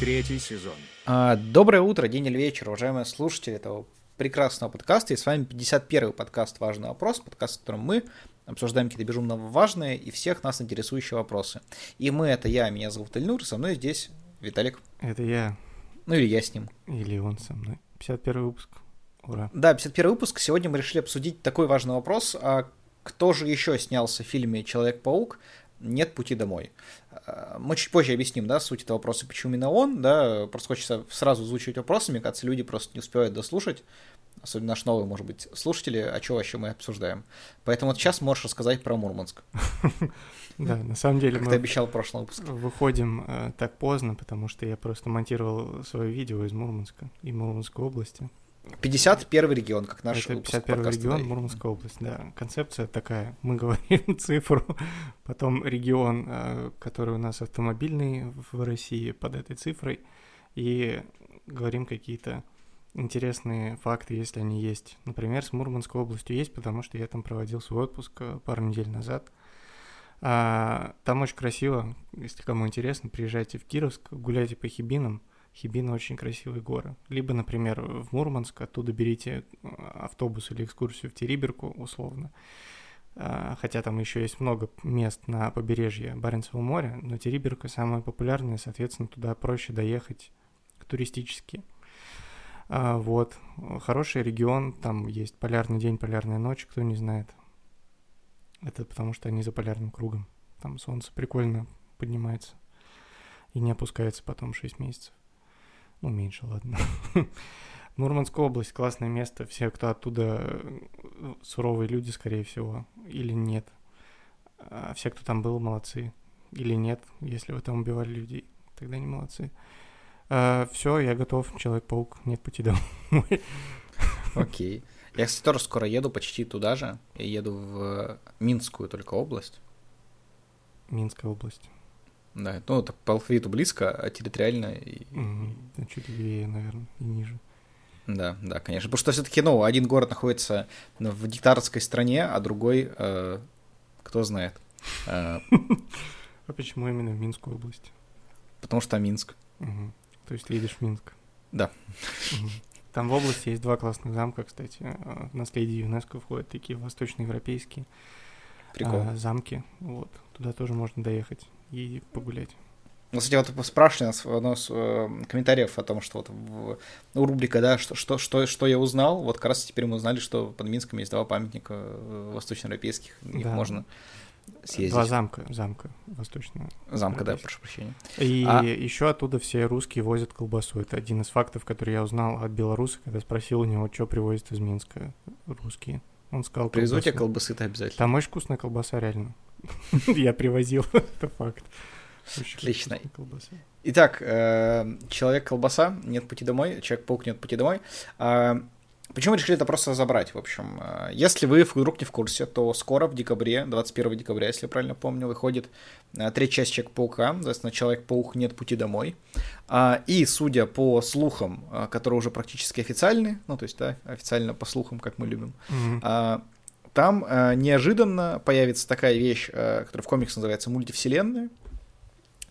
Третий сезон. А, доброе утро, день или вечер, уважаемые слушатели этого прекрасного подкаста. И с вами 51-й подкаст «Важный вопрос», подкаст, в котором мы обсуждаем какие-то безумно важные и всех нас интересующие вопросы. И мы — это я, меня зовут Эльнур, со мной здесь Виталик. Это я. Ну или я с ним. Или он со мной. 51 выпуск. Ура. Да, 51 выпуск. Сегодня мы решили обсудить такой важный вопрос. А кто же еще снялся в фильме «Человек-паук»? Нет пути домой. А, мы чуть позже объясним, да, суть этого вопроса, почему именно он, да, просто хочется сразу звучить вопросы, мне кажется, люди просто не успевают дослушать, особенно наш новый, может быть, слушатели, о чем вообще мы обсуждаем. Поэтому вот сейчас можешь рассказать про Мурманск. Да, на самом деле Как ты обещал в прошлом выпуске. Выходим э, так поздно, потому что я просто монтировал свое видео из Мурманска и Мурманской области. 51 регион, как наш Это выпуск 51 подкаста, регион, да. Мурманская область, да. Концепция такая. Мы говорим цифру, потом регион, э, который у нас автомобильный в России под этой цифрой, и говорим какие-то интересные факты, если они есть. Например, с Мурманской областью есть, потому что я там проводил свой отпуск э, пару недель назад. А, там очень красиво, если кому интересно, приезжайте в Кировск, гуляйте по Хибинам. Хибины очень красивые горы. Либо, например, в Мурманск, оттуда берите э, автобус или экскурсию в Териберку, условно. А, Хотя там еще есть много мест на побережье Баренцева моря, но Териберка самая популярная, соответственно, туда проще доехать туристически. А, Вот, хороший регион, там есть полярный день, полярная ночь, кто не знает. Это потому что они за полярным кругом. Там солнце прикольно поднимается и не опускается потом 6 месяцев. Ну, меньше, ладно. Мурманская область классное место. Все, кто оттуда э, суровые люди, скорее всего, или нет. А все, кто там был, молодцы. Или нет, если вы там убивали людей, тогда не молодцы. все, я готов. Человек-паук, нет пути домой. Окей. Я, кстати, тоже скоро еду почти туда же. Я еду в Минскую только область. Минская область. Да, ну, так по алфавиту близко, а территориально... И... Ну, Чуть левее, наверное, и ниже. Да, да, конечно. Потому что все-таки, ну, один город находится в диктаторской стране, а другой, э, кто знает. Э, А почему именно в Минскую область? потому что Минск. Мгм. То есть едешь в Минск. Да. Мгм. Там в области есть два классных замка, кстати. э, В наследие ЮНЕСКо входят такие восточноевропейские Прикол. а, замки. Вот. Туда тоже можно доехать и погулять. Ну, кстати, вот спрашивали нас в одном из э, комментариев о том, что вот в, ну, рубрика, да, что, что, что, что я узнал, вот как раз теперь мы узнали, что под Минском есть два памятника э, восточноевропейских, в них Да. можно съездить. Два замка, замка восточного. Замка, да, прошу прощения. И А- еще оттуда все русские возят колбасу. Это один из фактов, который я узнал от белоруса, когда спросил у него, что привозят из Минска русские. Он сказал Привезу тебе колбасы-то обязательно. Там очень вкусная колбаса, реально. Я привозил, это факт. Очень Отлично. Итак, э, Человек-колбаса, нет пути домой, Человек-паук, нет пути домой. А, Почему решили это просто разобрать, в общем? А, Если вы вдруг не в курсе, то скоро, в декабре, 21 декабря, если я правильно помню, выходит а, третья часть Человек-паука, соответственно, Человек-паук, нет пути домой. А, И, судя по слухам, которые уже практически официальны, ну, то есть, да, официально по слухам, как мы любим, Мгм. Там а, неожиданно появится такая вещь, а, которая в комиксе называется мультивселенная,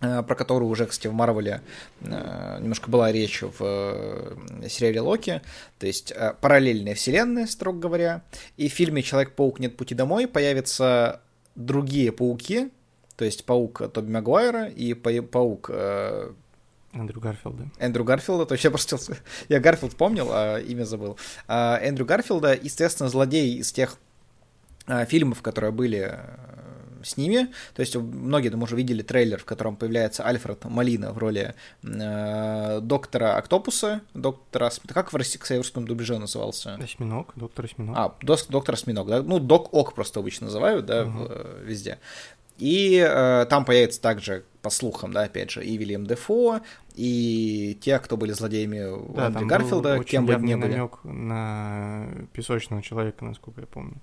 а, про которую уже, кстати, в Марвеле а, немножко была речь в э, сериале Локи. То есть а, параллельная вселенная, строго говоря. И в фильме Человек-паук нет пути домой появятся другие пауки, то есть паук Тоби Магуайра и па- паук э, Эндрю Гарфилда. Эндрю Гарфилда, то есть я просто я Гарфилд помнил, а имя забыл. А, Эндрю Гарфилда, естественно, злодей из тех фильмов, которые были э, с ними. То есть многие, думаю, уже видели трейлер, в котором появляется Альфред Малина в роли э, доктора Октопуса, доктора... Как в российском в русском дубляже назывался? Осьминог, доктор Осьминог. А, дос- доктор Осьминог, да? Ну, Док Ок просто обычно называют, да, в- Мгм. э, везде. И э, там появится также, по слухам, да, опять же, и Вильям Дефо, и те, кто были злодеями Да, там Гарфилда, кем бы ни были. намек на песочного человека, насколько я помню.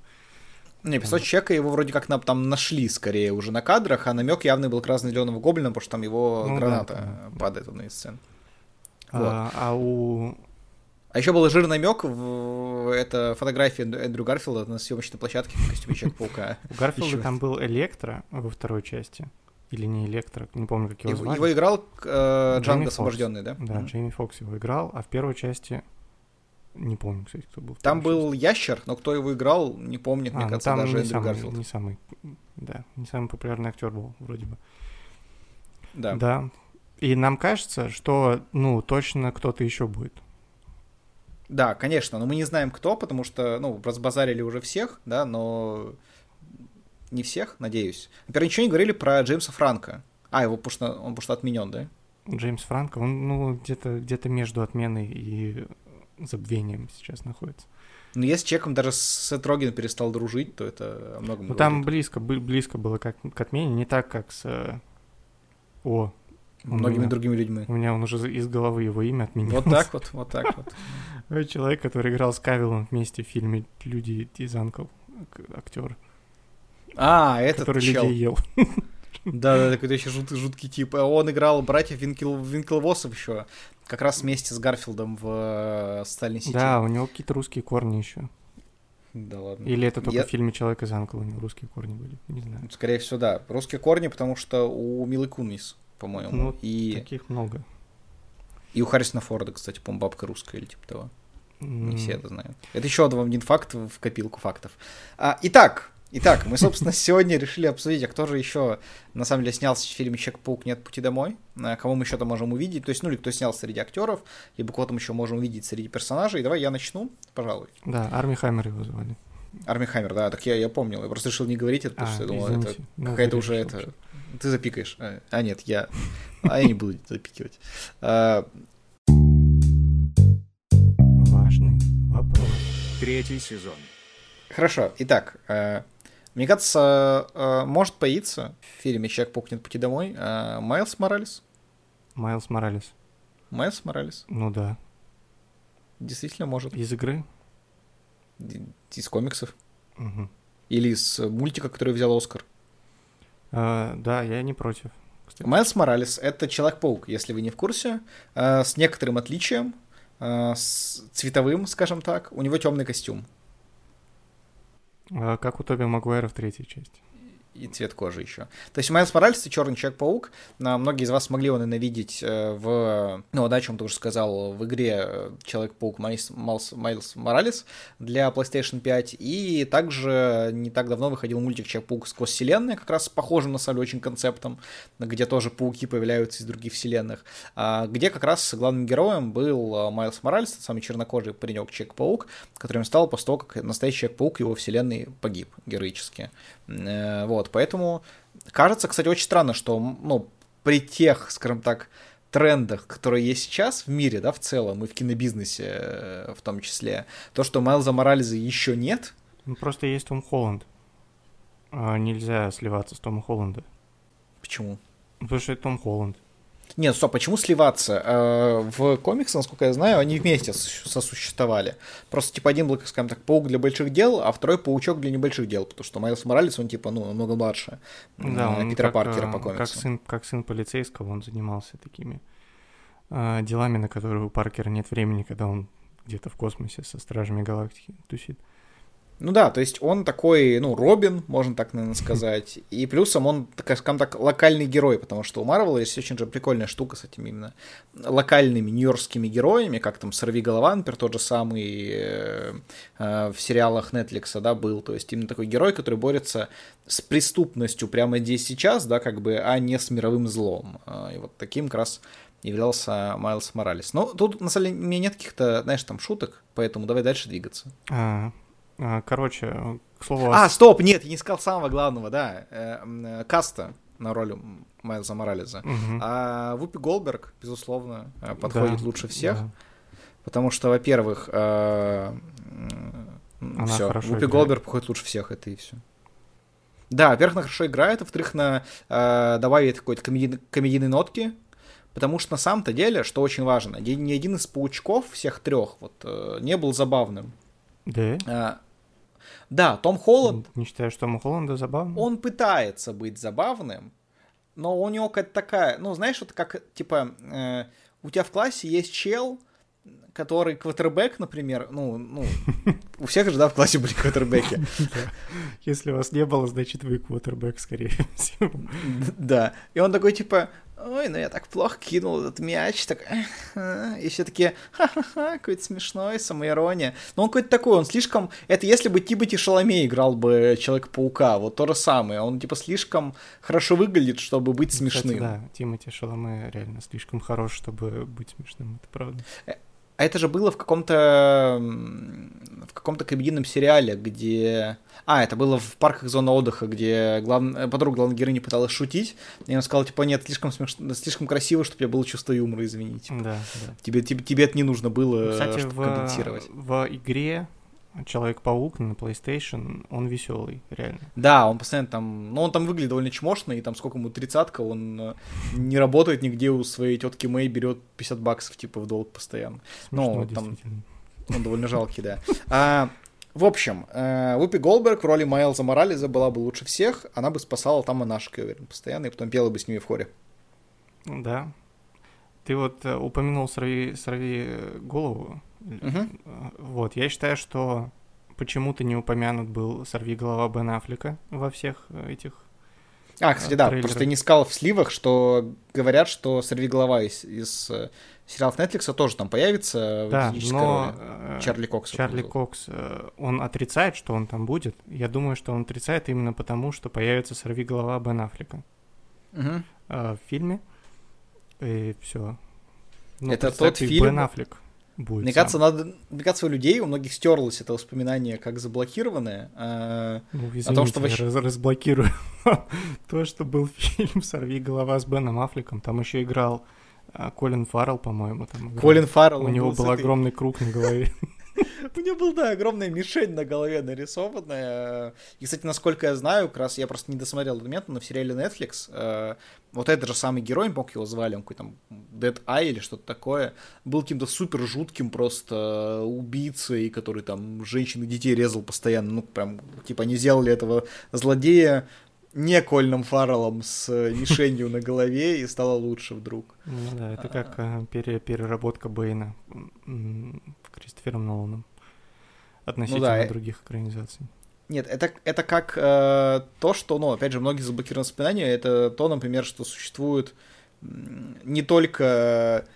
Не, песочек человека его вроде как на- там нашли скорее уже на кадрах, а намек явный был к зеленого гоблина, потому что там его Ну граната да, да. падает в одной из сцен. А, а у А еще был жирный намек в это фотография Эндрю Гарфилда на съемочной площадке в костюме Человека-паука. У Гарфилда там был Электро во второй части, или не Электро, не помню, как его, звали. его играл э, Джанго. Освобожденный, да? Да. Джейми Фокс его играл, а в первой части не помню, кстати, кто был. Там был ящер, но кто его играл, не помнит, части. мне А, ну кажется, там даже не Эндрю самый, Гарфилд. не самый, да, не самый популярный актер был, вроде бы. Да. Да. И нам кажется, что, ну, точно кто-то еще будет. Да, конечно, но мы не знаем кто, потому что, ну, разбазарили уже всех, да, но не всех, надеюсь. Например, ничего не говорили про Джеймса Франка. А, его потому что, он потому что отменен, да? Джеймс Франко, он, ну, где-то где между отменой и забвением сейчас находится. Но если человеком даже Сет Роген перестал дружить, то это о многом Ну, там близко, близко было как, к отмене, не так, как с... э, О, многими меня- другими людьми. у меня он уже из головы его имя отменил. Вот так вот, вот так вот. Человек, который играл с Кавиллом вместе в фильме «Люди из Анкл», актер, А, этот который чел. людей ел. Да, да, такой еще жут, жуткий тип. А Он играл братьев Винкел, Винклвосов еще, как раз вместе с Гарфилдом в э, социальной сети. Да, у него какие-то русские корни еще. Да ладно. Или это только Я- в фильме «Человек из Анкл» у него русские корни были, не знаю. Скорее всего, да. Русские корни, потому что у Милы Кунис, по-моему. Ну, и, Таких много. и у Харрисона Форда, кстати, по-моему, бабка русская или типа того. Не М, все это знают. Это еще один факт в копилку фактов. А, итак, итак, мы, собственно, сегодня решили обсудить, а кто же еще, на самом деле, снялся в фильме «Человек-паук. Нет пути домой», а кого мы еще там можем увидеть, то есть, ну, или кто снял среди актеров, либо кого-то мы еще можем увидеть среди персонажей. Давай я начну, пожалуй. Да, Арми Хаммер его звали. Арми Хаммер, да, так я, я помнил, я просто решил не говорить это, потому А, что я думал, это извините. Ну, какая-то уже это... Ты запикаешь. А, а, нет, я... А я не буду запикивать. А, Важный вопрос. Третий сезон. Хорошо, итак, мне кажется, э, может появиться в фильме «Человек-паук. Нет пути домой» э, Майлз Моралес. Майлз Моралес. Майлз Моралес. Ну да. Действительно может. Из игры? Из комиксов. Мгм. Или из мультика, который взял Оскар. А, да, я не против. кстати. Майлз Моралес — это Человек-паук, если вы не в курсе, с некоторым отличием, с цветовым, скажем так. У него темный костюм как у Тоби Магуайра в третьей части. И цвет кожи еще. То есть Майлз Моралес — это черный Человек-паук. А, Многие из вас могли его ненавидеть э, в... Ну, да, о чем ты уже сказал, в игре э, Человек-паук Майлз, Майлз, Майлз Моралес для PlayStation 5. И также не так давно выходил мультик Человек-паук сквозь вселенные, как раз похожим на самом деле очень концептом, где тоже пауки появляются из других вселенных, а, где как раз главным героем был э, Майлз Моралес, тот самый чернокожий паренек Человек-паук, которым стал после того, как настоящий Человек-паук его вселенной погиб героически. Э, Вот, поэтому кажется, кстати, очень странно, что, ну, при тех, скажем так, трендах, которые есть сейчас в мире, да, в целом, и в кинобизнесе э, в том числе, то, что Майлза Морализа еще нет, Ну, просто есть Том Холланд. А, нельзя сливаться с Томом Холланда. почему? Потому что это Том Холланд. Нет, стоп, почему сливаться? Э, В комиксах, насколько я знаю, они вместе сос- сосуществовали. Просто, типа, один был, скажем так, паук для больших дел, а второй паучок для небольших дел, потому что Майлз Моралес, он, типа, ну, намного младше Да, э, он Питера как, Паркера а, по как комиксам. сын, как сын полицейского он занимался такими а, делами, на которые у Паркера нет времени, когда он где-то в космосе со Стражами Галактики тусит. Ну да, то есть он такой, ну, Робин, можно так, наверное, сказать. И плюсом он, так скажем так, локальный герой, потому что у Марвела есть очень же прикольная штука с этими именно локальными нью-йоркскими героями, как там Сорви голова, например, тот же самый э, э, в сериалах Netflix, да, был. То есть именно такой герой, который борется с преступностью прямо здесь сейчас, да, как бы, а не с мировым злом. А, И вот таким как раз являлся Майлз Моралес. Но тут, на самом деле, у меня нет каких-то, знаешь, там шуток, поэтому давай дальше двигаться. А, короче, к слову, А, стоп, нет, я не сказал самого главного, да. э, э, Каста на роль Майлза Морализа. Мгм. А Вупи Голберг, безусловно, э, подходит Да, лучше всех, да. потому что, во-первых, Она все, Вупи играет. Голберг подходит лучше всех, это и все. Да, во-первых, она хорошо играет, а во-вторых, на э, добавит какой-то комедийной, комедийной нотки, потому что на самом-то деле, что очень важно, ни ни один из паучков всех трех вот э, не был забавным. Да? А, да, Том Холланд Не считаешь, что Тома Холланда забавно? он пытается быть забавным, но у него какая-то такая, ну, знаешь, вот как, типа, э, у тебя в классе есть чел, который квотербек, например, ну, ну, у всех же, да, в классе были квотербеки. Если у вас не было, значит, вы квотербек, скорее всего. Да. И он такой, типа, ой, ну я так плохо кинул этот мяч, так, и все таки ха-ха-ха, какой-то смешной, самоирония. Но он какой-то такой, он слишком, это если бы Тиботи Шаломе играл бы Человека-паука, вот то же самое, он типа слишком хорошо выглядит, чтобы быть смешным. Кстати, да, Тимоти Шаломе реально слишком хорош, чтобы быть смешным, это правда. Э, а это же было в каком-то в каком-то комедийном сериале, где... А, это было в парках зоны отдыха, где глав... подруга главной героини пыталась шутить, и он сказал, типа, нет, слишком смешно, слишком красиво, чтобы у тебя было чувство юмора, извините. Да, да. Тебе, тебе, тебе это не нужно было, Кстати, чтобы в, компенсировать. в игре Человек-паук на PlayStation, он веселый, реально. Да, он постоянно там, ну он там выглядит довольно чмошно, и там сколько ему, тридцатка, он э, не работает нигде у своей тетки Мэй, берет 50 баксов, типа, в долг постоянно. Смешно, ну, там, он довольно жалкий, да. А, в общем, э, Вупи Голдберг в роли Майлза Морализа была бы лучше всех, она бы спасала там монашек, я уверен, постоянно, и потом пела бы с ними в хоре. Да. Ты вот э, упомянул «Сорви, сорви голову». Э, Вот, я считаю, что почему-то не упомянут был «Сорви голова» Бен Аффлека во всех э, этих... А, кстати, да, трейлеры. просто не сказал в сливах, что говорят, что «Сорви голова» из, из э, сериалов Netflix тоже там появится Да, но роли. э, Чарли Кокс. Чарли. Кокс, он отрицает, что он там будет. Я думаю, что он отрицает именно потому, что появится «Сорви голова» Бен Аффлека э, в фильме. И все. Это тот фильм- Бен Аффлек будет Мне сам. кажется, надо, мне кажется, у людей, у многих стерлось это воспоминание как заблокированное. а, Ну, о том, что извините, вообще- раз- разблокирую то, что был фильм «Сорви голова» с Беном Аффлеком. Там еще играл а, Колин Фаррелл, по-моему. Там играл. Колин Фаррелл. У него был с был этой- огромный круг на голове. У него был, да, огромная мишень на голове нарисованная. И, кстати, насколько я знаю, как раз я просто не досмотрел момент, но в сериале Netflix э, вот этот же самый герой, как его звали, он какой-то там Dead Eye или что-то такое, был каким-то супер жутким просто убийцей, который там женщин и детей резал постоянно. Ну, прям, типа, они сделали этого злодея не Кольным Фарреллом с э, мишенью на голове, и стало лучше вдруг. Ну да, это как а, пере- переработка Бэйна Кристофером Ноланом относительно э, других экранизаций. Нет, это, это как э, то, что, ну, опять же, многие заблокированы воспоминания, это то, например, что существует не только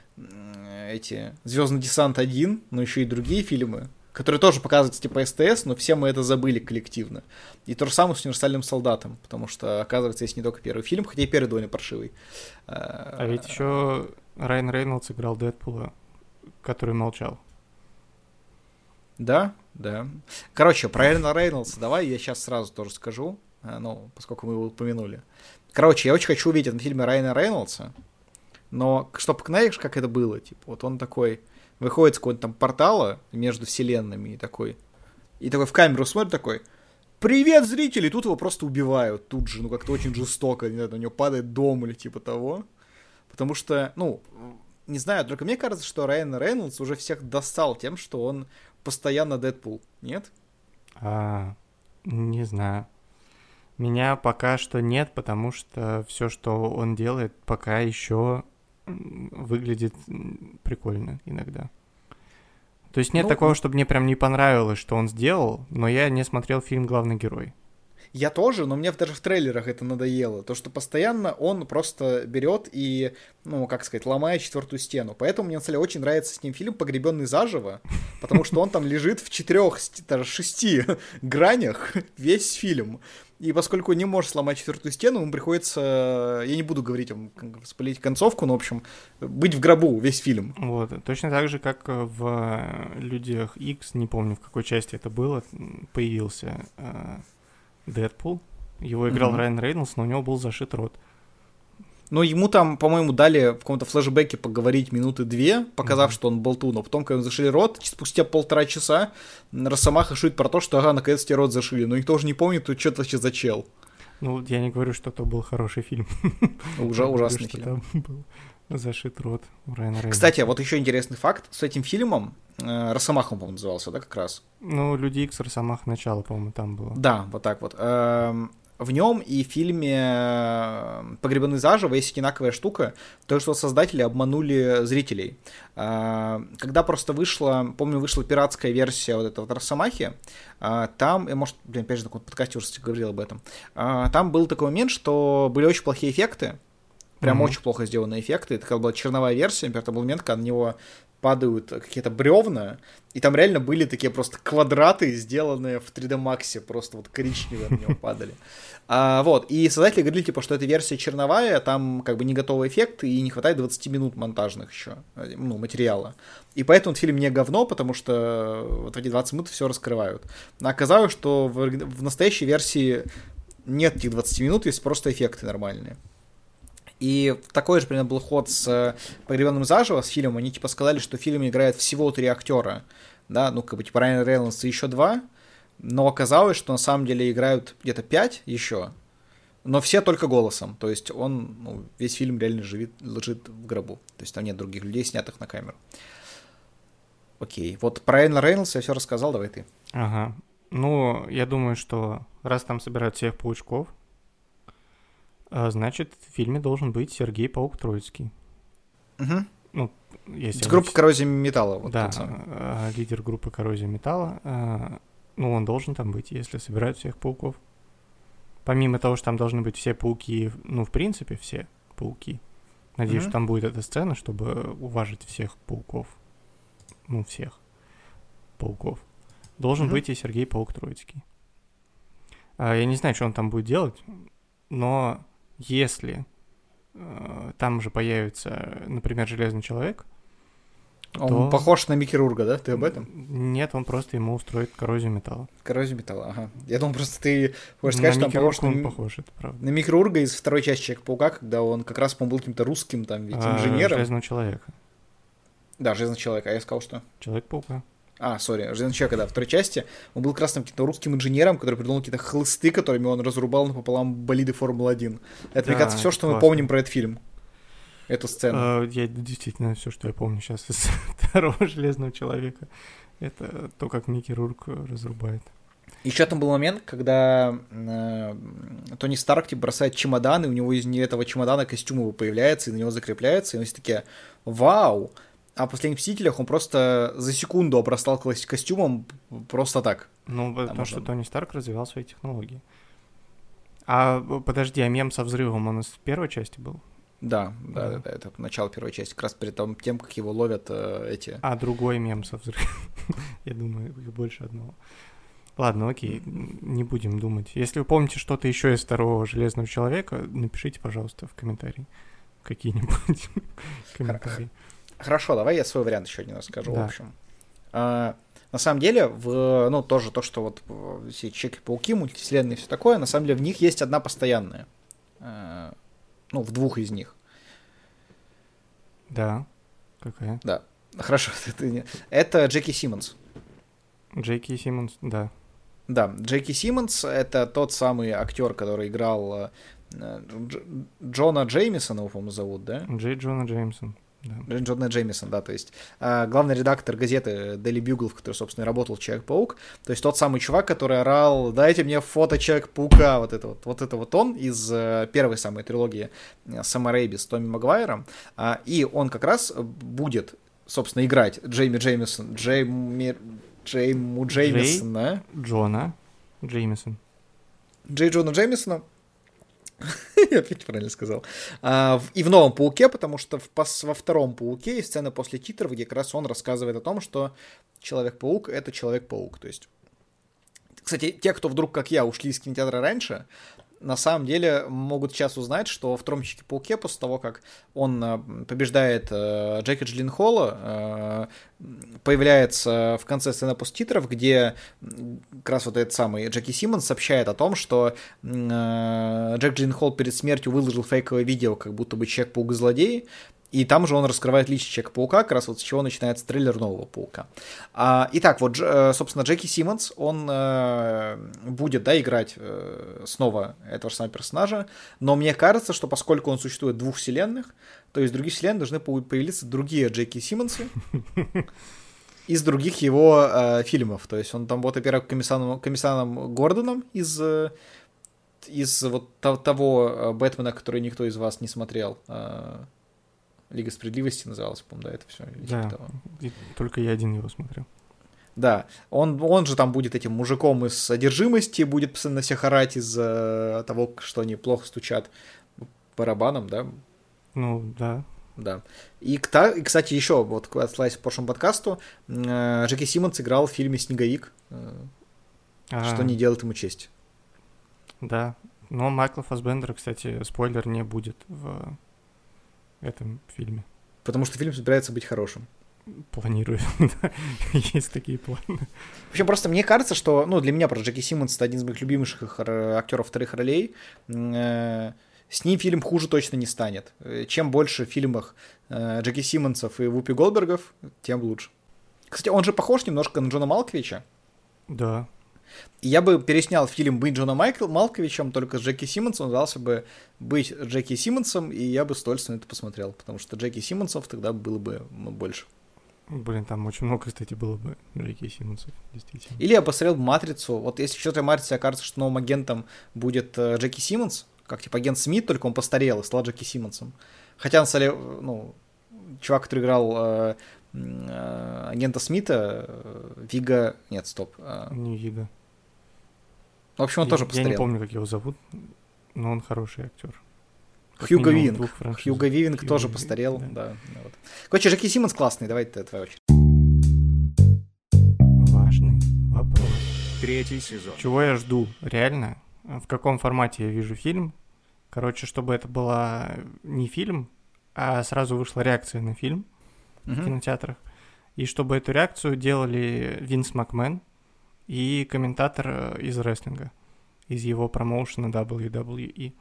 эти Звездный десант 1, но еще и другие фильмы, которые тоже показываются типа СТС, но все мы это забыли коллективно. И то же самое с универсальным солдатом, потому что, оказывается, есть не только первый фильм, хотя и первый довольно паршивый. А ведь еще Райан Рейнольдс играл Дэдпула, который молчал. Да, да. Короче, про Райана Рейнольдса давай я сейчас сразу тоже скажу, а, ну, поскольку мы его упомянули. Короче, я очень хочу увидеть на фильме Райана Рейнольдса, но чтобы знаешь, как это было, типа, вот он такой выходит с какого-то там портала между вселенными и такой, и такой в камеру смотрит такой, привет, зрители, тут его просто убивают тут же, ну, как-то очень жестоко, не знаю, на него падает дом или типа того, потому что, ну, не знаю, только мне кажется, что Райан Рейнольдс уже всех достал тем, что он постоянно Дэдпул, нет? А, не знаю. Меня пока что нет, потому что все, что он делает, пока еще выглядит прикольно иногда. То есть нет Ну, такого, чтобы мне прям не понравилось, что он сделал, но я не смотрел фильм «Главный герой». Я тоже, но мне даже в трейлерах это надоело. То, что постоянно он просто берет и, ну, как сказать, ломает четвертую стену. Поэтому мне, на самом деле, очень нравится с ним фильм «Погребенный заживо», потому что он там лежит в четырех, даже шести гранях весь фильм. И поскольку не может сломать четвертую стену, ему приходится, я не буду говорить спалить концовку, но, в общем, быть в гробу весь фильм. Вот, точно так же, как в «Людях X», не помню, в какой части это было, появился э, Дэдпул. Его играл Мгм. Райан Рейнольдс, но у него был зашит рот. Но ему там, по-моему, дали в каком-то флешбеке поговорить минуты две, показав, Мгм. что он болтун. А потом, когда ему зашили рот, спустя полтора часа Росомаха шутит про то, что ага, наконец тебе рот зашили. Но никто уже не помнит, тут что-то вообще за чел. Ну, я не говорю, что это был хороший фильм. Говорю, ужасный что фильм. там был зашит рот Райана Рейнольдса. Кстати, вот еще интересный факт. С этим фильмом Росомаха, он, по-моему, назывался, да, как раз? Ну, Люди Икс, Росомах, начало, по-моему, там было. Да, вот так вот. Эм, в нем и в фильме э, «Погребены заживо» есть одинаковая штука, то, что создатели обманули зрителей. А, когда просто вышла, помню, вышла пиратская версия вот этого Росомахи, там, я, может, блин, опять же, на каком-то подкасте уже говорил об этом, там был такой момент, что были очень плохие эффекты, Прям mm-hmm. очень плохо сделанные эффекты. Это как была черновая версия, например, там был момент, когда на него падают какие-то бревна, и там реально были такие просто квадраты, сделанные в 3D Max, просто вот коричневые на него падали. А, вот, и создатели говорили, типа, что эта версия черновая, там как бы не готовый эффект, и не хватает 20 минут монтажных еще, ну, материала. И поэтому этот фильм не говно, потому что вот эти 20 минут все раскрывают. Но оказалось, что в, в настоящей версии нет этих 20 минут, есть просто эффекты нормальные. И такой же примерно был ход с э, «Погребенным заживо», с фильмом. Они типа сказали, что в фильме играет всего три актера. Да, ну как бы типа Райан Рейнольдс и еще два. Но оказалось, что на самом деле играют где-то пять еще. Но все только голосом. То есть он, ну, весь фильм реально живет, лежит в гробу. То есть там нет других людей, снятых на камеру. Окей. Вот про Райана Рейнольдса я все рассказал, давай ты. Ага. Ну, я думаю, что раз там собирают всех паучков, значит, в фильме должен быть Сергей Паук Троицкий. Угу. Ну, если С группы коррозии металла. Вот да, а, лидер группы коррозии металла. А, ну, он должен там быть, если собирают всех пауков. Помимо того, что там должны быть все пауки, ну, в принципе, все пауки. Надеюсь, mm что там будет эта сцена, чтобы уважить всех пауков. Ну, всех пауков. Должен mm быть и Сергей Паук Троицкий. Я не знаю, что он там будет делать, но если э, там же появится, например, Железный Человек, он то... похож на Микки Рурга, да? Ты об этом? Нет, он просто ему устроит коррозию металла. Коррозию металла, ага. Я думал, просто ты хочешь сказать, на что он похож на... он похож, это правда. На Микки Рурга из второй части Человека-паука, когда он как раз, по-моему, был каким-то русским там ведь а, инженером. Железного Человека. Да, Железный Человек, а я сказал, что? Человек-паука. А, сори, Железный человек, когда в второй части он был красным каким-то русским инженером, который придумал какие-то хлысты, которыми он разрубал напополам болиды Формулы-1. Это, да, мне кажется, все, что классно. мы помним про этот фильм. Эту сцену. А, я действительно все, что я помню сейчас из второго Железного Человека, это то, как Микки Рурк разрубает. Еще там был момент, когда э, Тони Старк типа, бросает чемодан, и у него из этого чемодана костюм его появляется, и на него закрепляется, и он все такие, вау, а в «Последних Мстителях» он просто за секунду обрастал костюмом просто так. Ну, потому что Тони Старк развивал свои технологии. А подожди, а мем со взрывом он из первой части был? Да, да, да, да, это начало первой части, как раз перед тем, как его ловят э, эти. А другой мем со взрывом. Я думаю, их больше одного. Ладно, окей, не будем думать. Если вы помните что-то еще из второго Железного Человека, напишите, пожалуйста, в комментарии какие-нибудь комментарии. Хорошо, давай я свой вариант еще один расскажу, да. в общем. А, на самом деле, в, ну, тоже то, что вот все Человеки-пауки, мультивселенные и все такое, на самом деле в них есть одна постоянная. А, ну, в двух из них. Да. Какая? Да. Хорошо. Это Джеки Симмонс. Джеки Симмонс, да. Да, Джеки Симмонс — это тот самый актер, который играл э, Джона Джеймисона, его, по-моему, зовут, да? Джей Джона Джеймисон. Да. Джона Джеймисон, да, то есть э, главный редактор газеты Daily Bugle, в которой, собственно, и работал Человек-паук, то есть тот самый чувак, который орал, дайте мне фото Человек-паука, вот это вот, вот это вот он из э, первой самой трилогии э, Сэма Рэйби с Томми Магуайром, э, и он как раз будет, собственно, играть Джейми Джеймисон, Джейми, Джейму Джеймисона. Джей Джона Джеймисон. Джей Джона Джеймисона, Я опять правильно сказал. А, и в новом пауке, потому что в, во втором пауке есть сцена после титров, где как раз он рассказывает о том, что Человек-паук это Человек-паук. То есть. Кстати, те, кто вдруг, как я, ушли из кинотеатра раньше, на самом деле могут сейчас узнать, что в втором Человеке-пауке, после того, как он э, побеждает э, Джека Джилленхола, э, появляется в конце сцены посттитров, где как раз вот этот самый Джеки Симмонс сообщает о том, что э, Джек Джилленхол перед смертью выложил фейковое видео, как будто бы Человек-паук злодей, и там же он раскрывает личность Человека-паука, как раз вот с чего начинается трейлер нового паука. А, итак, вот, э, собственно, Джеки Симмонс, он э, будет, да, играть э, снова этого же самого персонажа, но мне кажется, что поскольку он существует в двух вселенных, то из других вселенных должны появиться другие Джеки Симмонсы из других его э, фильмов. То есть он там вот, во-первых, комиссаном, комиссаном Гордоном из э, из вот того э, Бэтмена, который никто из вас не смотрел. Э, Лига справедливости называлась, по-моему, да, это все. Да, типа только я один его смотрел. Да, он, он же там будет этим мужиком из одержимости, будет постоянно всех орать из-за того, что они плохо стучат барабаном, да? Ну, да. Да. И, и кстати, еще, вот, отсылаясь к прошлому подкасту, э, Джеки Симмонс играл в фильме «Снеговик», а что не делает ему честь. Да, но Майкла Фасбендера, кстати, спойлер, не будет в этом фильме. Потому что фильм собирается быть хорошим. Планирую, есть такие планы. Вообще, просто мне кажется, что, ну, для меня просто Джеки Симмонс это один из моих любимейших актеров вторых ролей. Э, с ним фильм хуже точно не станет. Э, чем больше в фильмах э, Джеки Симмонсов и Вупи Голдбергов, тем лучше. Кстати, он же похож немножко на Джона Малковича. Да. Я бы переснял фильм «Быть Джона Майкл, Малковичем», только с Джеки Симмонсом, назывался бы «Быть Джеки Симмонсом», и я бы с удовольствием это посмотрел, потому что Джеки Симмонсов тогда было бы ну, больше. Блин, там очень много, кстати, было бы Джеки Симмонсов, действительно. Или я посмотрел «Матрицу». Вот если в четвертой «Матрице» окажется, что новым агентом будет э, Джеки Симмонс, как типа агент Смит, только он постарел и стал Джеки Симмонсом. Хотя на самом деле, ну, чувак, который играл э, агента Смита, э, Вига... Нет, стоп. Э, Не Вига. В общем, он я, тоже постарел. Я не помню, как его зовут, но он хороший актер. Хьюго Вивинг. Хьюго Вивинг Хьюго тоже постарел. Да. Да, вот. Короче, Жаки Симмонс классный, давай ты, твоя очередь. Важный вопрос. Третий сезон. Чего я жду? Реально? В каком формате я вижу фильм? Короче, чтобы это была не фильм, а сразу вышла реакция на фильм uh-huh. в кинотеатрах. И чтобы эту реакцию делали Винс Макмен и комментатор из рестлинга, из его промоушена WWE.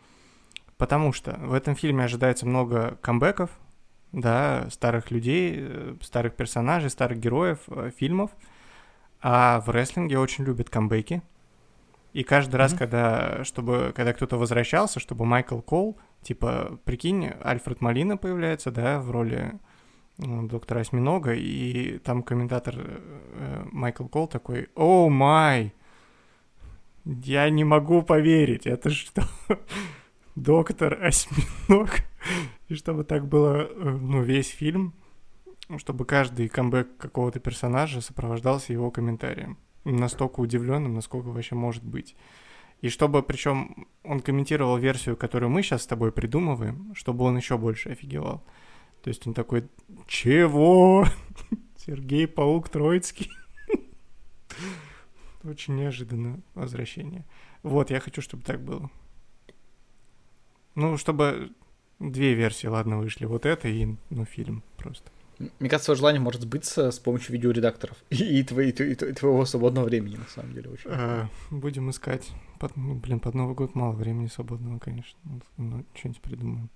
Потому что в этом фильме ожидается много камбэков, да, старых людей, э, старых персонажей, старых героев э, фильмов. А в рестлинге очень любят камбэки. И каждый mm-hmm. раз, когда, чтобы, когда кто-то возвращался, чтобы Майкл Кол, типа, прикинь, Альфред Малина появляется, да, в роли доктора Осьминога, и там комментатор э, Майкл Кол такой, «О май! Я не могу поверить, это что?» доктор, осьминог. И чтобы так было, э, ну, весь фильм, чтобы каждый камбэк какого-то персонажа сопровождался его комментарием. Настолько удивленным, насколько вообще может быть. И чтобы, причем, он комментировал версию, которую мы сейчас с тобой придумываем, чтобы он еще больше офигевал. То есть он такой, чего? Сергей Паук Троицкий. Очень неожиданное возвращение. Вот, я хочу, чтобы так было. Ну, чтобы две версии, ладно, вышли. Вот это и, ну, фильм просто. Мне кажется, твое желание может сбыться с помощью видеоредакторов и, твои, и, и твоего свободного времени, на самом деле. Очень. А, будем искать. Под, ну, блин, под Новый год мало времени свободного, конечно. Ну, что-нибудь придумаем.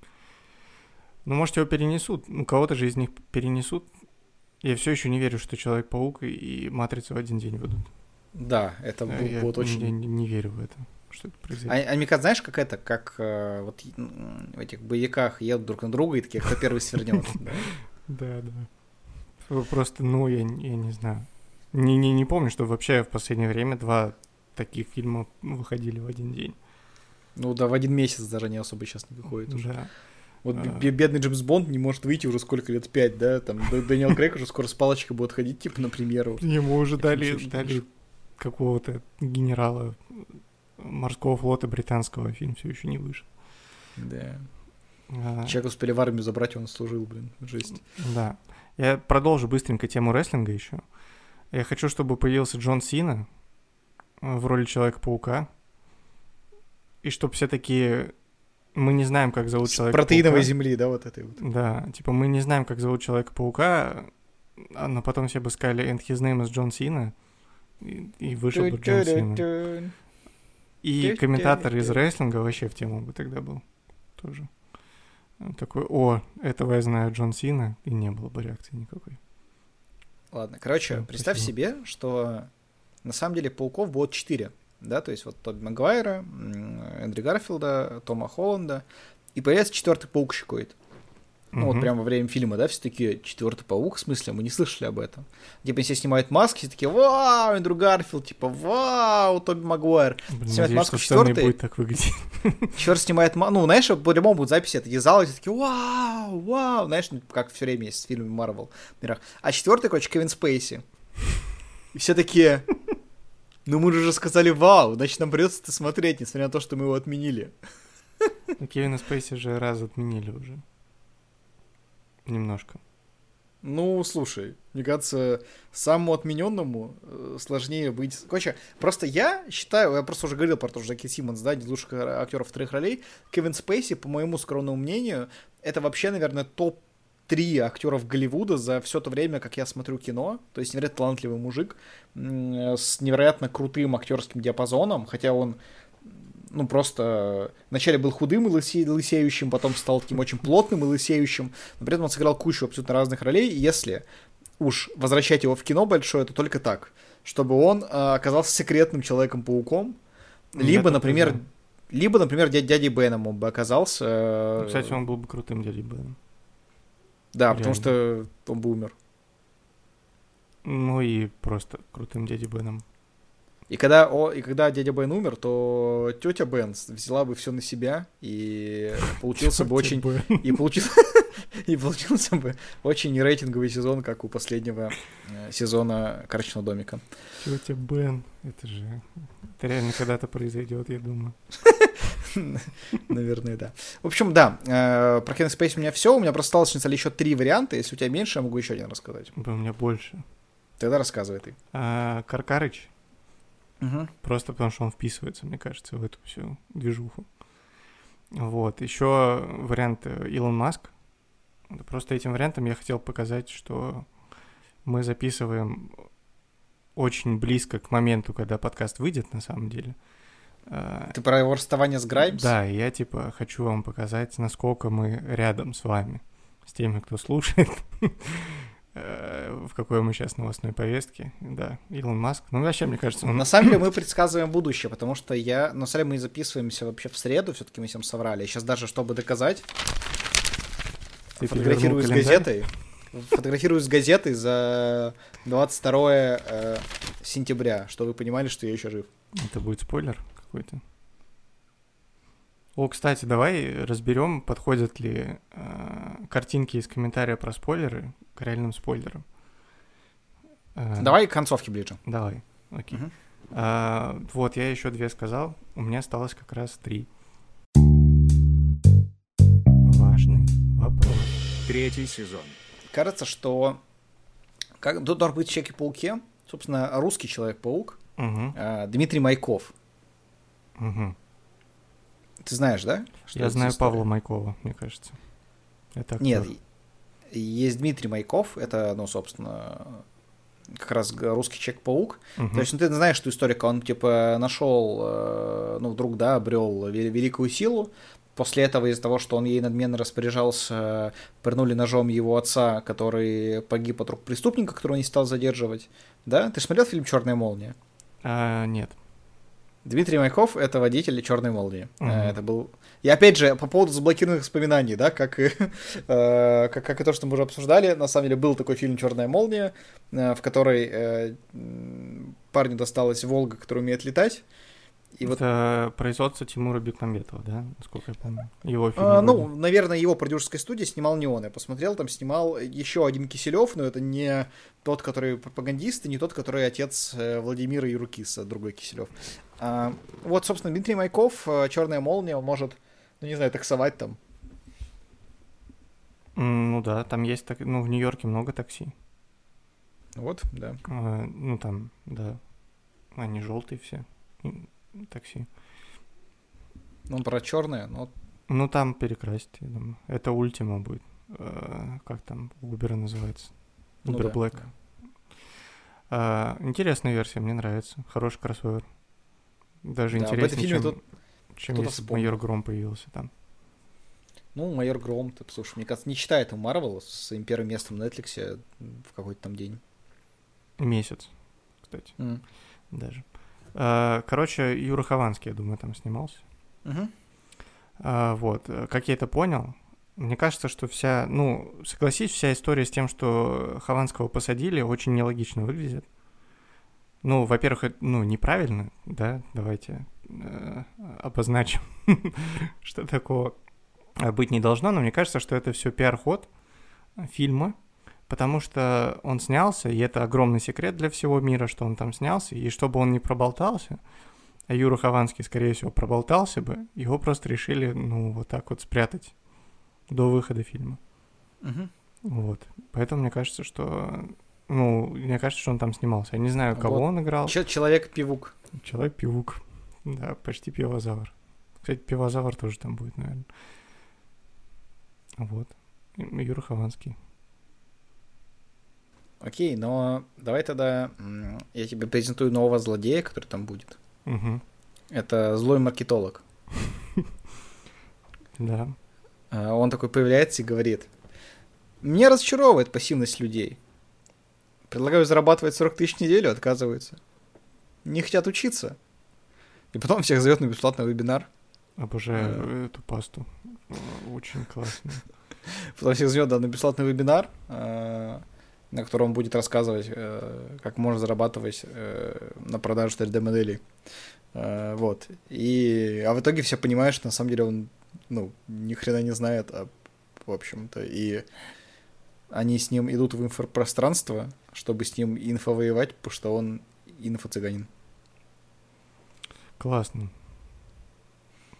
Ну, может, его перенесут. Ну, кого-то же из них перенесут. Я все еще не верю, что Человек-паук и Матрицу в один день выйдут. Да, это будет я, очень... Я не, не верю в это что это произойдет. А, а мне знаешь, как это, как э, вот в этих боевиках едут друг на друга и такие, кто первый свернет. Да, да. Просто, ну, я, я не знаю. Не, не, не помню, что вообще в последнее время два таких фильма выходили в один день. Ну да, в один месяц даже не особо сейчас не выходит уже. Да. Вот а... бедный Джеймс Бонд не может выйти уже сколько лет, пять, да? Там Дэниел Крейг уже скоро с палочкой будет ходить, типа, на премьеру. Ему уже дали, дали какого-то генерала морского флота британского фильм все еще не вышел. Да. А... Человек успели в армию забрать, он служил, блин, жесть. Да. Я продолжу быстренько тему рестлинга еще. Я хочу, чтобы появился Джон Сина в роли Человека-паука. И чтобы все таки мы не знаем, как зовут человека протеиновой земли, да, вот этой вот. Да, типа мы не знаем, как зовут Человека-паука, но потом все бы сказали, and his name is Джон Сина, и, и вышел бы Джон Сина. И комментатор из рестлинга вообще в тему бы тогда был тоже. Такой, о, этого я знаю Джон Сина, и не было бы реакции никакой. Ладно, короче, да, представь спасибо. себе, что на самом деле пауков будет четыре, да, то есть вот Тоби Магуайра, Эндрю Гарфилда, Тома Холланда, и появится четвертый паук щекоид. Ну, вот Мгм. прямо во время фильма, да, все такие, четвертый паук, в смысле, мы не слышали об этом. Типа, все снимают маски, все такие, вау, Эндрю Гарфилд, типа, вау, Тоби Магуайр. Блин, Снимать надеюсь, маску четвёртой. будет так выглядеть. Черт снимает маску, ну, знаешь, по-любому будут записи такие залы, все такие, вау, вау, знаешь, ну, как все время есть в фильме Марвел мирах. А четвертый, короче, Кевин Спейси. И все такие, ну мы же уже сказали вау, значит, нам придется это смотреть, несмотря на то, что мы его отменили. Ну, Кевина Спейси же раз отменили уже. Немножко. Ну, слушай, мне кажется, самому отмененному э, сложнее быть. Короче, просто я считаю, я просто уже говорил про то, что Джеки Симмонс, да, один из лучших ак- актеров вторых ролей. Кевин Спейси, по моему скромному мнению, это вообще, наверное, топ три актеров Голливуда за все то время, как я смотрю кино. То есть невероятно талантливый мужик э, с невероятно крутым актерским диапазоном, хотя он ну, просто вначале был худым и лысе- лысеющим, потом стал таким очень плотным и лысеющим, но при этом он сыграл кучу абсолютно разных ролей, и если уж возвращать его в кино большое, то только так, чтобы он а, оказался секретным Человеком-пауком, либо, только например, либо, например, дядя, дядей Беном он бы оказался. э, Ну, Кстати, он был бы крутым дядей Беном. Да, потому реально. что он бы умер. Ну и просто крутым дядей Беном. И когда, о, и когда дядя Бен умер, то тетя Бен взяла бы все на себя, и получился бы очень... И, получил... и получился бы очень рейтинговый сезон, как у последнего э, сезона «Карточного домика». Тетя Бен, это же... Это реально когда-то произойдет, я думаю. Наверное, да. В общем, да, э, про Кевин Спейси у меня все. У меня просто осталось на еще три варианта. Если у тебя меньше, я могу еще один рассказать. У меня больше. Тогда рассказывай ты. А Каркарыч, просто потому что он вписывается, мне кажется, в эту всю движуху. Вот. Еще вариант э, Илон Маск. Просто этим вариантом я хотел показать, что мы записываем очень близко к моменту, когда подкаст выйдет, на самом деле. А, Ты про его расставание с Граймс? Да, я типа хочу вам показать, насколько мы рядом с вами, с теми, кто слушает, э, в какой мы сейчас новостной повестке. Да, Илон Маск. Ну, вообще, мне кажется, он... На самом деле мы предсказываем будущее, потому что я... На самом деле мы записываемся вообще в среду, все-таки мы всем соврали. Сейчас даже, чтобы доказать, Ты фотографирую с газетой. Фотографирую с газетой за 22 э, сентября, чтобы вы понимали, что я еще жив. Это будет спойлер какой-то. О, кстати, давай разберем, подходят ли э, картинки из комментария про спойлеры к реальным спойлерам. Э, Давай к концовке ближе. Давай, окей. Мгм. А, вот, я еще две сказал, у меня осталось как раз три. Важный вопрос. Третий сезон. Кажется, что как, тут должен быть в Человеке-пауке, собственно, русский Человек-паук, э, Дмитрий Майков. Мгм. Ты знаешь, да? что Я знаю история? Павла Майкова, мне кажется. Это актер. Нет, есть Дмитрий Майков, это, ну, собственно, как раз русский Человек-паук. Мгм. То есть, ну, ты знаешь эту историю, когда он, типа, нашел, э, ну, вдруг, да, обрел ве- великую силу. После этого, из-за того, что он ей надменно распоряжался, пырнули ножом его отца, который погиб от рук преступника, которого не стал задерживать. Да? Ты смотрел фильм Черная молния? А, нет. Дмитрий Майков это водитель Черной молнии. Э, Это был. И опять же, по поводу заблокированных воспоминаний, да, как и, э, как, как и то, что мы уже обсуждали, на самом деле был такой фильм Черная молния, э, в которой э, парню досталась Волга, которая умеет летать. И вот, Это производство Тимура Бекмамбетова, да, насколько я помню. Его фильм. а, ну, наверное, его продюсерской студии снимал не он. Я посмотрел, там снимал еще один Киселев, но это не тот, который пропагандист, и не тот, который отец э, Владимира Юрукиса, другой Киселев. А, вот, собственно, Дмитрий Майков, э, Черная молния, он может, ну не знаю, таксовать там. Ну да, там есть, так... ну в Нью-Йорке много такси. Вот, да. А, ну там, да, они желтые все такси. Он про черное, но Ну там перекрасить, я думаю. Это Ультима будет. Э, Как там Uber называется? ну Uber да, Black. да. А, Интересная версия, мне нравится. Хороший кроссовер. Даже Да, в этом интереснее, фильме чем, тут чем если вспомнил. майор Гром появился там. Ну, майор Гром, ты, слушай, мне кажется, не читает он Марвел с своим первым местом на Netflix в какой-то там день. Месяц, кстати, М. даже. А, Короче, Юра Хованский, я думаю, там снимался. Мгм. А, вот, как я это понял, Мне кажется, что вся, ну, согласись, вся история с тем, что Хованского посадили, очень нелогично выглядит. Ну, во-первых, ну, неправильно, да, давайте э, обозначим, что такого быть не должно, но мне кажется, что это все пиар-ход фильма, потому что он снялся, и это огромный секрет для всего мира, что он там снялся, и чтобы он не проболтался, а Юра Хованский, скорее всего, проболтался бы, его просто решили, ну, вот так вот спрятать до выхода фильма. Мгм. Вот. Поэтому мне кажется, что... Ну, мне кажется, что он там снимался. Я не знаю, кого Вот. он играл. Человек-пивук. Человек-пивук. Да, почти пивозавр. Кстати, пивозавр тоже там будет, наверное. Вот. Юра Хованский. Окей, но давай тогда я тебе презентую нового злодея, который там будет. Мгм. Это злой маркетолог. Да. А, Он такой появляется и говорит, меня разочаровывает пассивность людей. Предлагаю зарабатывать 40 тысяч в неделю, отказываются. Не хотят учиться. И потом всех зовет на бесплатный вебинар. Обожаю эту пасту. Э, Очень классно. Потом всех зовет да, на бесплатный вебинар, э, на котором он будет рассказывать, э, как можно зарабатывать э, на продаже 3D-моделей. Э, Вот. И, а в итоге все понимают, что на самом деле он, ну, ни хрена не знает, а, в общем-то, и они с ним идут в инфопространство, чтобы с ним инфовоевать, потому что он инфо-цыганин. Классно.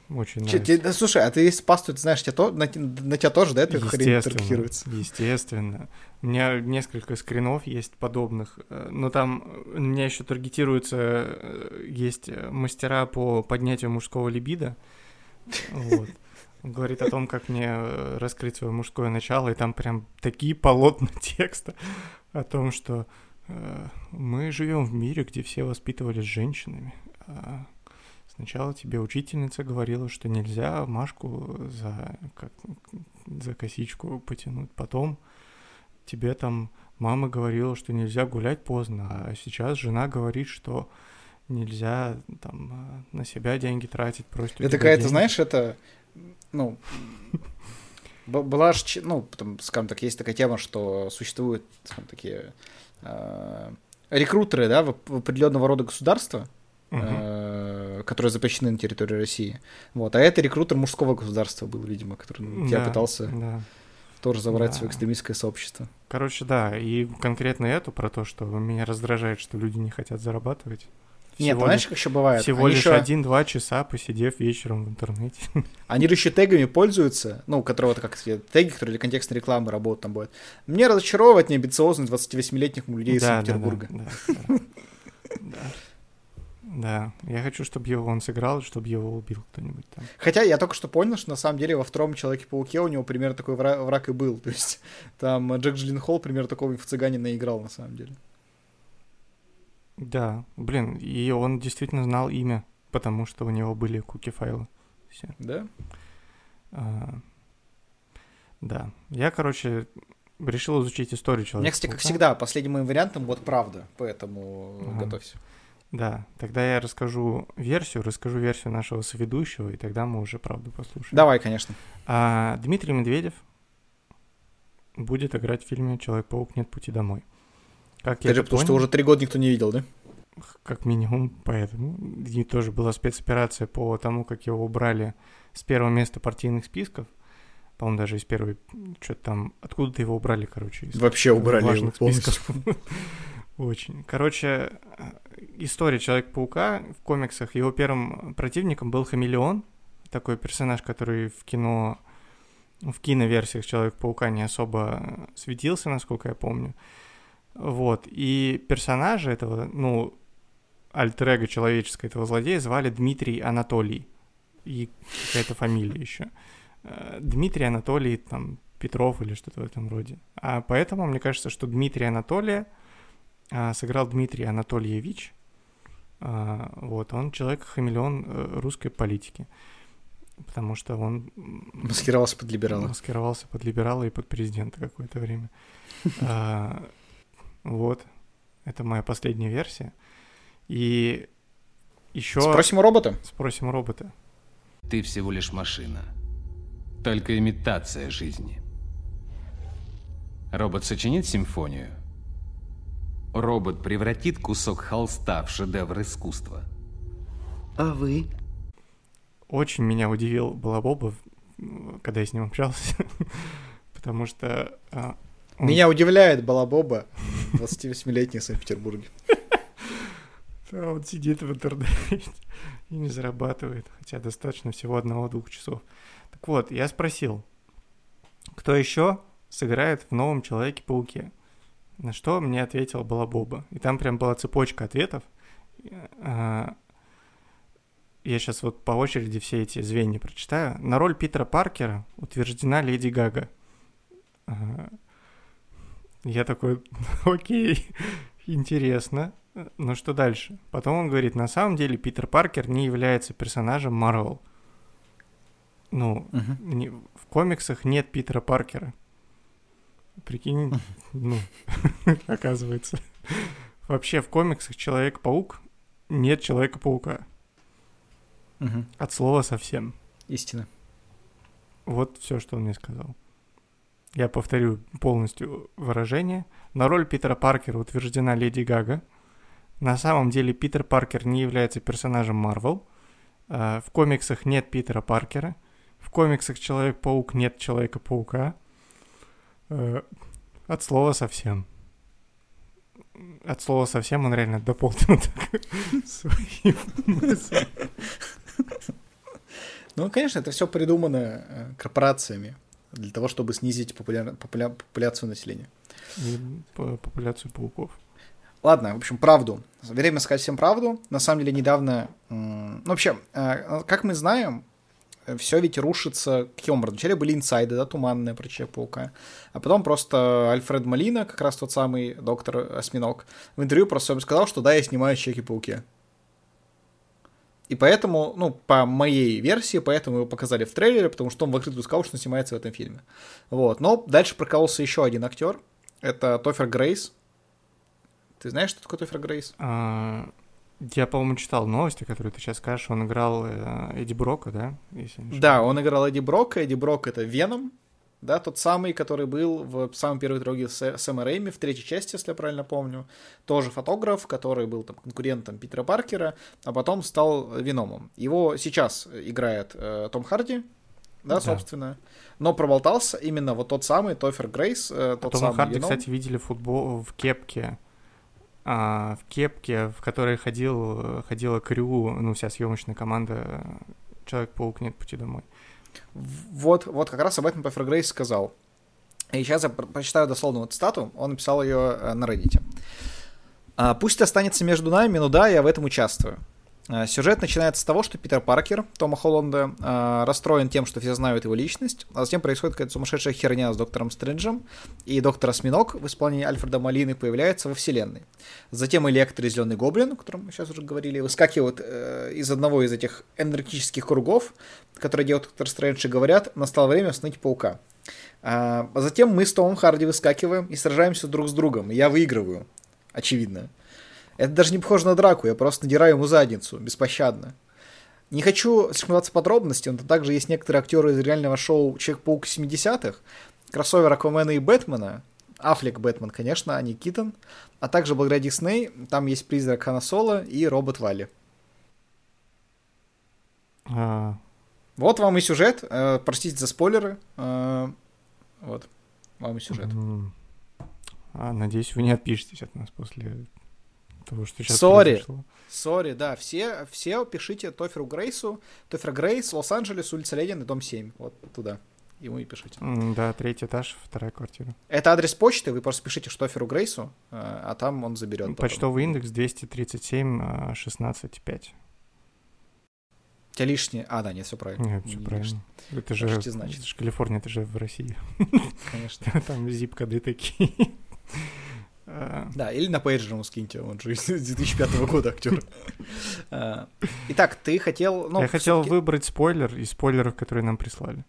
Очень Че, нравится. те- да, слушай, а ты если пасту, ты знаешь, тебя то, на, на тебя тоже, да, эта хрень таргетируется? естественно. У меня несколько скринов есть подобных, э, но там э, у меня еще таргетируются, э, есть мастера по поднятию мужского либидо. Вот. Говорит о том, как мне раскрыть свое мужское начало, и там прям такие полотна текста о том, что э, мы живем в мире, где все воспитывались женщинами. А Сначала тебе учительница говорила, что нельзя Машку за, как, за косичку потянуть. Потом тебе там мама говорила, что нельзя гулять поздно, а сейчас жена говорит, что нельзя там э, на себя деньги тратить, просит у Это какая-то, знаешь, это, ну, была ж, че- ну, там, скажем так, есть такая тема, что существуют скажем, такие э, рекрутеры, да, в, в определенного рода государства, Мгм. э, которые запрещены на территории России. Вот, а это рекрутер мужского государства был, видимо, который ну, тебя Да, пытался Да. тоже забрать Да. свое экстремистское сообщество. Короче, да, и конкретно эту про то, что меня раздражает, что люди не хотят зарабатывать. Нет, Всего знаешь, как еще бывает? Всего они, лишь еще, один-два часа посидев вечером в интернете. они же еще тегами пользуются, ну, которые вот как теги, которые для контекстной рекламы работают там будет. Мне разочаровывать неамбициозных 28-летних людей из Да, да, Санкт-Петербурга. Да, да. Да. Я хочу, чтобы его он сыграл, чтобы его убил кто-нибудь там. Хотя я только что понял, что на самом деле во втором Человеке-пауке у него примерно такой вра- враг и был. То есть там Джек Джилленхол примерно такого инфо-цыганина играл на самом деле. Да, блин, и он действительно знал имя, потому что у него были куки-файлы. Все. Да? А, да, я, короче, решил изучить историю У человека. меня, кстати, как всегда, последним моим вариантом вот правда, поэтому Ага. готовься. Да, тогда я расскажу версию, расскажу версию нашего соведущего, и тогда мы уже правду послушаем. Давай, конечно. А Дмитрий Медведев будет играть в фильме «Человек-паук. Нет пути домой». Как я Ты же, это потому что понял, уже три года никто не видел, да? как минимум, поэтому. И тоже была спецоперация по тому, как его убрали с первого места партийных списков. По-моему, даже из первой, что-то там, откуда-то его убрали, короче. Из Вообще убрали его важных полностью. списков. Очень. Короче, история Человека-паука в комиксах. Его первым противником был Хамелеон, такой персонаж, который в кино, в киноверсиях Человека-паука не особо светился, насколько я помню. Вот. И персонажа этого, ну, альтер человеческого этого злодея звали Дмитрий Анатолий. И какая-то фамилия еще. Э, Дмитрий Анатолий, там, Петров или что-то в этом роде. А поэтому мне кажется, что Дмитрий Анатолия а, сыграл Дмитрий Анатольевич. А, вот, он человек-хамелеон э, русской политики. Потому что он Маскировался под либерала. маскировался под либерала и под президента какое-то время. А, Вот. Это моя последняя версия. И еще Спросим у робота. спросим у робота. Ты всего лишь машина. только имитация жизни. Робот сочинит симфонию. Робот превратит кусок холста в шедевр искусства. А вы? Очень меня удивил Балабоба, когда я с ним общался, потому что... а, Меня удивляет Балабоба, 28-летний в Санкт-Петербурге. Да, он сидит в интернете и не зарабатывает, хотя достаточно всего одного-двух часов. Так вот, я спросил, кто еще сыграет в новом Человеке-пауке? На что мне ответил Балабоба. И там прям была цепочка ответов. А, Я сейчас вот по очереди все эти звенья прочитаю. На роль Питера Паркера утверждена Леди Гага. Я такой, окей, интересно. Ну что дальше? Потом он говорит, на самом деле Питер Паркер не является персонажем Марвел. Ну, не- в комиксах нет Питера Паркера. Прикинь, ну, оказывается. Вообще в комиксах Человек-паук нет Человека-паука. Мгм. От слова совсем. Истина. Вот все, что он мне сказал. Я повторю полностью выражение. На роль Питера Паркера утверждена Леди Гага. На самом деле Питер Паркер не является персонажем Марвел. А, В комиксах нет Питера Паркера. В комиксах Человек-паук нет Человека-паука. Э, От слова совсем. От слова совсем он реально дополнил свои. Ну, конечно, это все придумано э, корпорациями для того, чтобы снизить популяр- популя- популяцию населения. И по- популяцию пауков. Ладно, в общем, правду. Время сказать всем правду. На самом деле, недавно... Ну, вообще, э, как мы знаем, все ведь рушится... Каким образом? Вначале были инсайды, да, туманные про Человека-паука. А потом просто Альфред Малина, как раз тот самый доктор Осьминог, в интервью просто сказал, что да, я снимаю Человеки-пауке. И поэтому, ну, по моей версии, поэтому его показали в трейлере, потому что он в открытую сказал, что он снимается в этом фильме. Вот. Но дальше прокололся еще один актер. Это Тофер Грейс. Ты знаешь, что такое Тофер Грейс? А, Я, по-моему, читал новости, которые ты сейчас скажешь. Он играл э, Эдди Брока, да? Если Да, он играл Эдди Брока. Эдди Брок — это Веном, да, тот самый, который был в самой первой трилогии с Сэма Рэйми, в третьей части, если я правильно помню. Тоже фотограф, который был там конкурентом Питера Паркера, а потом стал Веномом. Его сейчас играет э, Том Харди, да, Да. собственно. Но проболтался именно вот тот самый Тофер Грейс, э, тот Тома самый Харди, Веном. кстати, видели футбол в кепке. а, в кепке, в которой ходил, э, ходила Крю, ну, вся съемочная команда Человек-паук нет пути домой. Вот, вот как раз об этом Тофер Грейс сказал. И сейчас я про- прочитаю дословную цитату. Он написал ее э, на Reddit. А, Пусть останется между нами, но да, я в этом участвую. А, Сюжет начинается с того, что Питер Паркер, Тома Холланда, а, расстроен тем, что все знают его личность, а затем происходит какая-то сумасшедшая херня с Доктором Стрэнджем, и Доктор Осьминог в исполнении Альфреда Малины появляется во вселенной. Затем Электро и Зеленый Гоблин, о котором мы сейчас уже говорили, выскакивают э, из одного из этих энергетических кругов, которые делают Доктор Стрэндж, и говорят, настало время сныть паука. А затем мы с Томом Харди выскакиваем и сражаемся друг с другом, я выигрываю, очевидно. Это даже не похоже на драку, я просто надираю ему задницу, беспощадно. Не хочу слишком в подробности, но также есть некоторые актеры из реального шоу Человек-паук 70-х, кроссовер Аквамена и Бэтмена, Аффлек Бэтмен, конечно, а не Китон, а также благодаря Дисней, там есть призрак Хана Соло и робот Валли. А, Вот вам и сюжет, э, простите за спойлеры, э, вот, вам и сюжет. А, надеюсь, вы не отпишетесь от нас после того, что сейчас Sorry. произошло. Sorry, да, все, все пишите Тоферу Грейсу, Тофер Грейс, Лос-Анджелес, улица Ленина, дом 7, вот туда, ему и пишите. Да, третий этаж, вторая квартира. Это адрес почты, вы просто пишите Тоферу Грейсу, э, а там он заберет. потом. Почтовый индекс 237 а, 16,5. У тебя лишнее... А, да, нет, все правильно. Нет, Не все лишнее, правильно. Это же, Почти значит. это же Калифорния, это же в России. Конечно. Там зип-коды такие. Да, или на пейджер ему скиньте, он же из 2005 года актер. А, Итак, ты хотел... ну, Я хотел выбрать спойлер из спойлеров, которые нам прислали.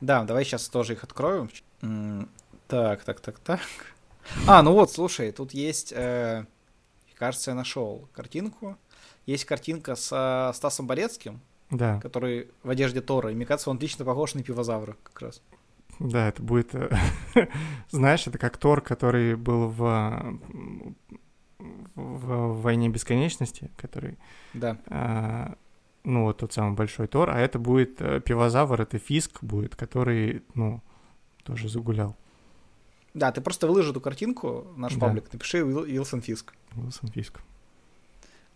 Да, давай сейчас тоже их открою. М, Так, так, так, так. А, ну вот, слушай, тут есть, э, кажется, я нашел картинку. Есть картинка с э, Стасом Борецким, Да, который в одежде Тора. И мне кажется, он отлично похож на пивозавра как раз. Да, это будет... э, Знаешь, это как Тор, который был в, в, «Войне бесконечности», который... Да. а, ну, вот тот самый большой Тор, а это будет э, пивозавр, это Фиск будет, который, ну, тоже загулял. Да, ты просто выложи эту картинку в наш Да. паблик, напиши Уил- Вилсон Фиск. Уилсон Фиск.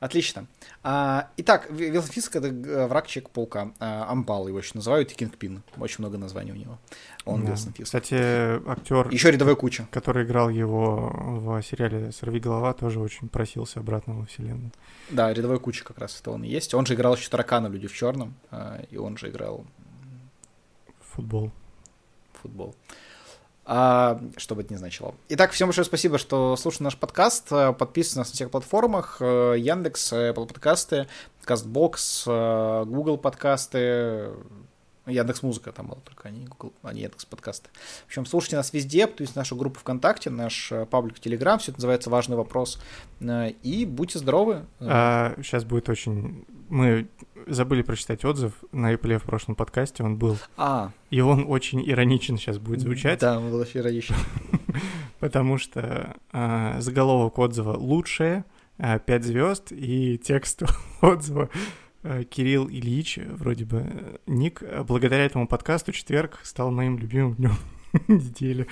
Отлично. А, итак, Ви- Вилсон Фиск — это э, враг Человека-паука. А, Ампал его еще называют, и Кингпин. Очень много названий у него. Он Да. Вилсон Фиск. Кстати, актер, Еще рядовая куча. который играл его в сериале «Сорви голова», тоже очень просился обратно во вселенную. Да, рядовая куча как раз это он и есть. Он же играл еще таракана «Люди в черном», и он же играл Футбол. футбол. А, что бы это ни значило. Итак, всем большое спасибо, что слушали наш подкаст. Подписывайтесь на нас на всех платформах. э, Яндекс, Apple подкасты, Кастбокс, э, Google подкасты, Яндекс Музыка там было только, а не Google, а не Яндекс подкасты. В общем, слушайте нас везде, то есть нашу группу ВКонтакте, наш э, паблик в Телеграм, все это называется «Важный вопрос». Э, И будьте здоровы. Э, сейчас будет очень... Мы забыли прочитать отзыв на Apple в прошлом подкасте, он был. А, И он очень ироничен сейчас будет звучать, Да, он был очень ироничен. потому что а, заголовок отзыва «Лучшее», 5 звезд, и текст отзыва Кирилл Ильич, вроде бы э, ник, э, благодаря этому подкасту четверг стал моим любимым днем недели.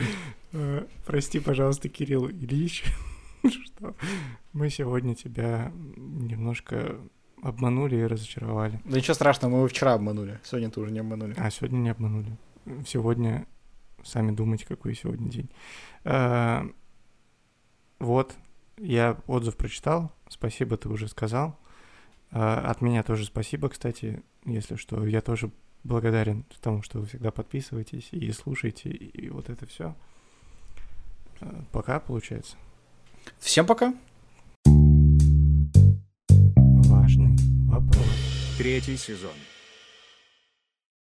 Э, Прости, пожалуйста, Кирилл Ильич, что мы сегодня тебя немножко обманули и разочаровали. Да ничего страшного, мы его вчера обманули. Сегодня тоже не обманули. А сегодня не обманули. Сегодня сами думайте, какой сегодня день. Э, Вот, я отзыв прочитал. Спасибо, ты уже сказал. Э, От меня тоже спасибо, кстати, если что. Я тоже благодарен тому, что вы всегда подписываетесь и слушаете, и вот это все. Пока, получается. Всем пока. Важный вопрос. Третий сезон.